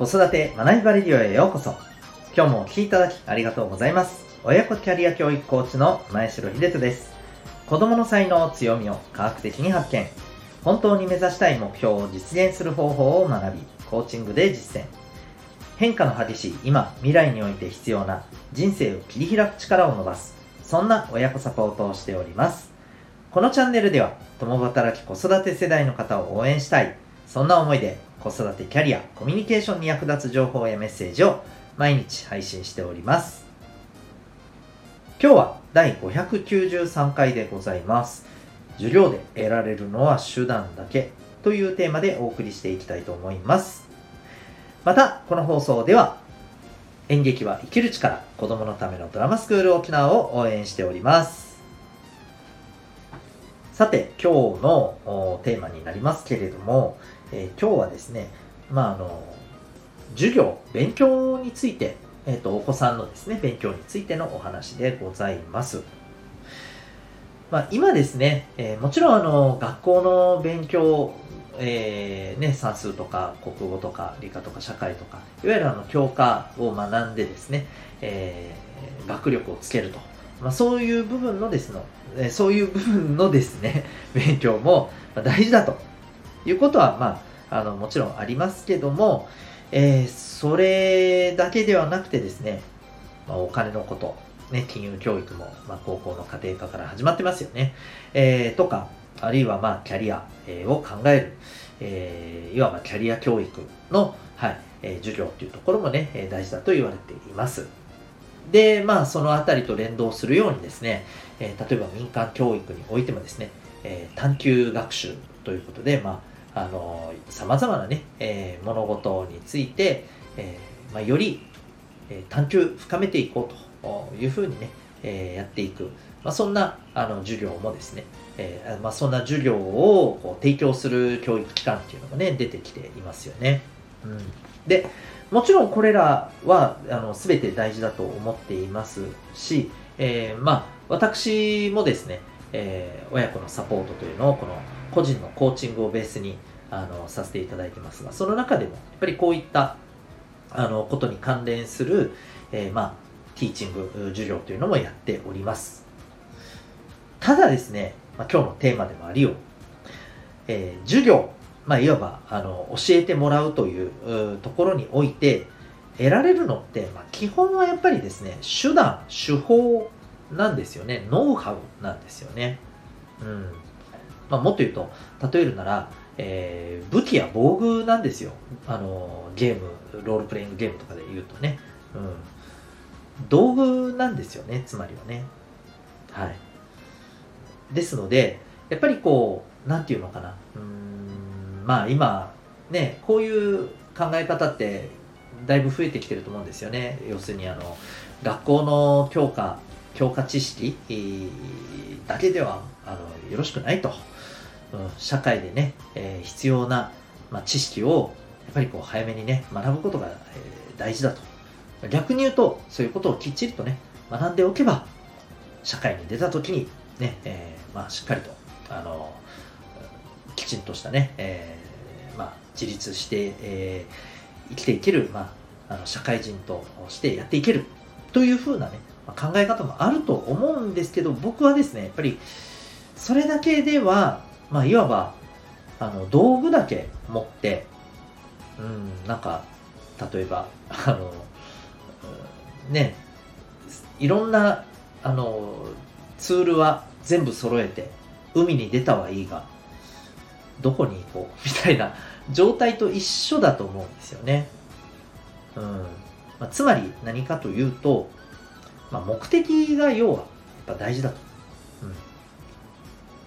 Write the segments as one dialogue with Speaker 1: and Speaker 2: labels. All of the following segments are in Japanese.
Speaker 1: 子育て学びバレディオへようこそ。今日もお聴きいただきありがとうございます。親子キャリア教育コーチの前城秀人です。子供の才能、強みを科学的に発見。本当に目指したい目標を実現する方法を学び、コーチングで実践。変化の激しい今、未来において必要な人生を切り開く力を伸ばす。そんな親子サポートをしております。このチャンネルでは、共働き子育て世代の方を応援したい。そんな思いで子育てキャリア、コミュニケーションに役立つ情報やメッセージを毎日配信しております。今日は第593回でございます。授業で得られるのは手段だけというテーマでお送りしていきたいと思います。また、この放送では演劇は生きる力子供のためのドラマスクール沖縄を応援しております。さて、今日のテーマになりますけれども、えー、今日はですね、まあ、あの、授業、勉強について、えっ、ー、と、お子さんのですね、勉強についてのお話でございます。まあ、今ですね、えー、もちろんあの、学校の勉強、えー、ね、算数とか国語とか理科とか社会とか、いわゆるあの教科を学んでですね、えー、学力をつけると。まあ、そういう部分のですの、えそういう部分のですね、勉強も大事だということは、まあ、あの、もちろんありますけども、えー、それだけではなくてですね、まあ、お金のこと、ね、金融教育も、まあ、高校の家庭科から始まってますよね。えー、とか、あるいは、まあ、キャリア、えー、を考える、えー、いわばキャリア教育の、はい、えー、授業っていうところもね、え大事だと言われています。で、まあ、そのあたりと連動するようにですね、えー、例えば民間教育においてもですね、えー、探究学習ということで、まあ、あの、様々なね、えー、物事について、えー、まあ、より、え探求深めていこうというふうにね、えやっていく、まあ、そんなあの授業もですね、えまあ、そんな授業をこう提供する教育機関っていうのもね、出てきていますよね。うん、で、もちろんこれらはあの全て大事だと思っていますし、えー、まあ、私もですね、えー、親子のサポートというのをこの個人のコーチングをベースにあのさせていただいてますが、その中でもやっぱりこういったあのことに関連する、えー、まあ、ティーチング授業というのもやっております。ただですね、まあ、今日のテーマでもあるよう、えー、授業、まあ、いわばあの教えてもらうというところにおいて得られるのって、まあ、基本はやっぱりですね手段手法なんですよね。ノウハウなんですよね、うん。まあ、もっと言うと例えるなら、えー、武器や防具なんですよ。あのゲームロールプレイングゲームとかで言うとね、うん、道具なんですよねつまりはね。はい。ですのでやっぱりこうなんていうのかな。うんまあ今ねこういう考え方ってだいぶ増えてきてると思うんですよね。要するにあの学校の教科教科知識だけではあのよろしくないと、社会でね、えー、必要な、まあ、知識をやっぱりこう早めにね学ぶことが、えー、大事だと。逆に言うとそういうことをきっちりとね学んでおけば社会に出た時にね、えー、まあ、しっかりとあのきちんとしたね、えまあ、自立して、え生きていける、まあ、あの社会人としてやっていけるというふうなね考え方もあると思うんですけど、僕はですね、やっぱり、それだけでは、まあ、いわば、あの、道具だけ持って、うん、なんか、例えば、あの、ね、いろんな、あの、ツールは全部揃えて、海に出たはいいが、どこに行こう みたいな状態と一緒だと思うんですよね。うんまあ、つまり何かというと、まあ、目的が要はやっぱ大事だと。うん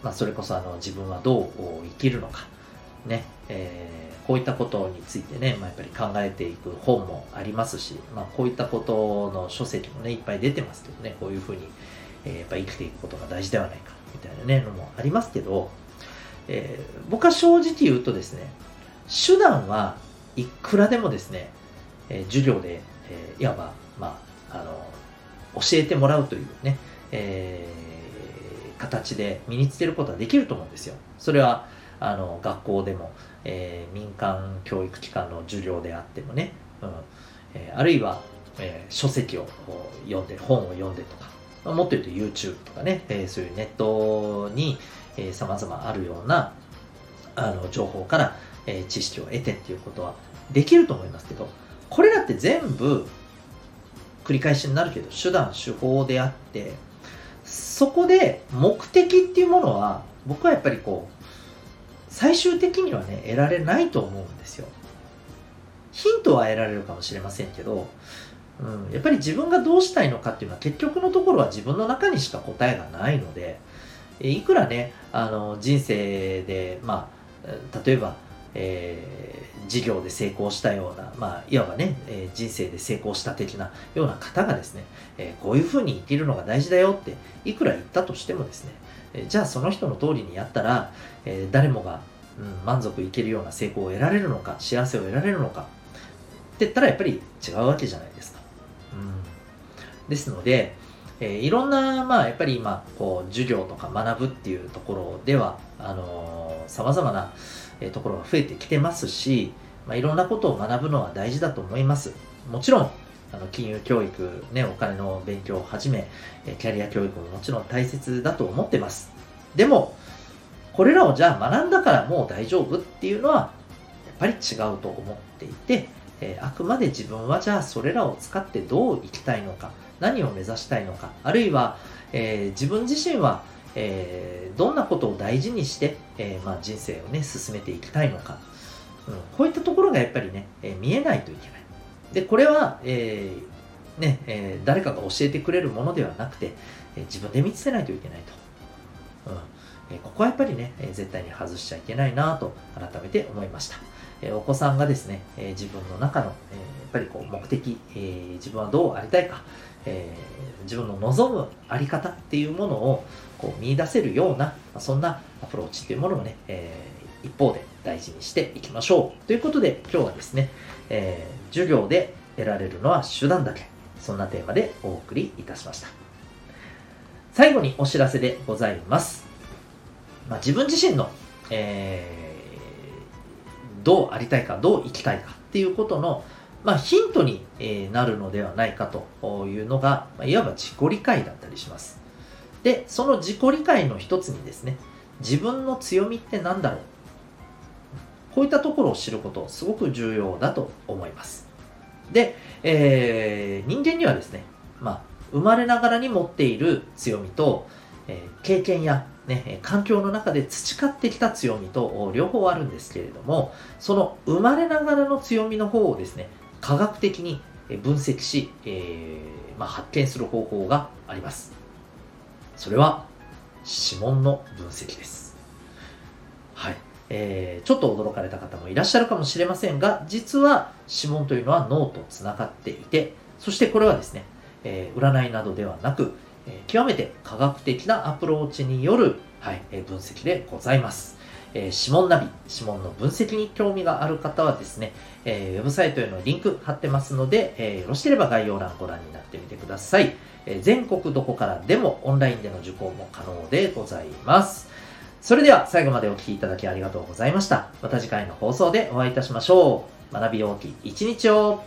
Speaker 1: まあ、それこそあの自分はどう生きるのか、ね。えー、こういったことについてね、まあ、やっぱり考えていく本もありますし、まあ、こういったことの書籍もねいっぱい出てますけどねこういうふうに、えー、やっぱ生きていくことが大事ではないかみたいなねのもありますけど、えー、僕は正直言うとですね手段はいくらでもですね、えー、授業で、えー、いわば、まあ、あの教えてもらうというね、えー、形で身につけることはできると思うんですよ。それは、あの学校でも、えー、民間教育機関の授業であってもね、うんえー、あるいは、えー、書籍を読んで本を読んでとか、まあ、もっと言うと YouTube とかね、え、そういうネットにさまざまあるようなあの情報から、え、知識を得てっていうことはできると思いますけどこれだって全部繰り返しになるけど手段手法であってそこで目的っていうものは僕はやっぱりこう最終的にはね得られないと思うんですよ。ヒントは得られるかもしれませんけど、うん、やっぱり自分がどうしたいのかっていうのは結局のところは自分の中にしか答えがないのでいくらねあの人生でまあ例えばえー、事業で成功したような、まあ、いわばね、えー、人生で成功した的なような方がですね、えー、こういうふうに生きるのが大事だよっていくら言ったとしてもですね、えじゃあその人の通りにやったら、え誰もが、うん、満足いけるような成功を得られるのか幸せを得られるのかって言ったらやっぱり違うわけじゃないですか。うん、ですので、えいろんな、まあ、やっぱり今こう授業とか学ぶっていうところではあのー、様々なところが増えてきてますし、まあ、いろんなことを学ぶのは大事だと思います。もちろん、あの金融教育、ね、お金の勉強をはじめ、キャリア教育ももちろん大切だと思ってます。でも、これらをじゃあ学んだからもう大丈夫っていうのは、やっぱり違うと思っていて、えあくまで自分はじゃあそれらを使ってどう生きたいのか、何を目指したいのか、あるいは、えー、自分自身はえー、どんなことを大事にして、えー、まあ、人生をね、進めていきたいのか。うん、こういったところがやっぱりね、え、見えないといけない。で、これは、えね、え誰かが教えてくれるものではなくて、え自分で見つけないといけないと。うんえここはやっぱりね、え絶対に外しちゃいけないなと改めて思いました。えお子さんがですね、え自分の中の、えやっぱりこう目的、え自分はどうありたいか、え自分の望むあり方っていうものをこう見出せるような、そんなアプローチっていうものをね、え、一方で大事にしていきましょう。ということで今日はですね、え、授業で得られるのは手段だけ。そんなテーマでお送りいたしました。最後にお知らせでございます。まあ、自分自身の、えー、どうありたいか、どう生きたいかっていうことの、まあ、ヒントになるのではないかというのが、いわば自己理解だったりします。で、その自己理解の一つにですね、自分の強みって何だろう？こういったところを知ることすごく重要だと思います。で、えー、人間にはですね、まあ、生まれながらに持っている強みと、えー、経験や、ね、環境の中で培ってきた強みと両方あるんですけれども、その生まれながらの強みの方をですね、科学的に分析し、えーまあ、発見する方法があります。それは指紋の分析です。はい。えー、ちょっと驚かれた方もいらっしゃるかもしれませんが、実は指紋というのは脳とつながっていて、そしてこれはですね、えー、占いなどではなく、えー、極めて科学的なアプローチによる、はいえ分析でございます。えー、指紋ナビ、指紋の分析に興味がある方はですね、えー、ウェブサイトへのリンク貼ってますので、えー、よろしければ概要欄ご覧になってみてください。え全国どこからでもオンラインでの受講も可能でございます。それでは最後までお聴きいただきありがとうございました。また次回の放送でお会いいたしましょう。学び大きい一日を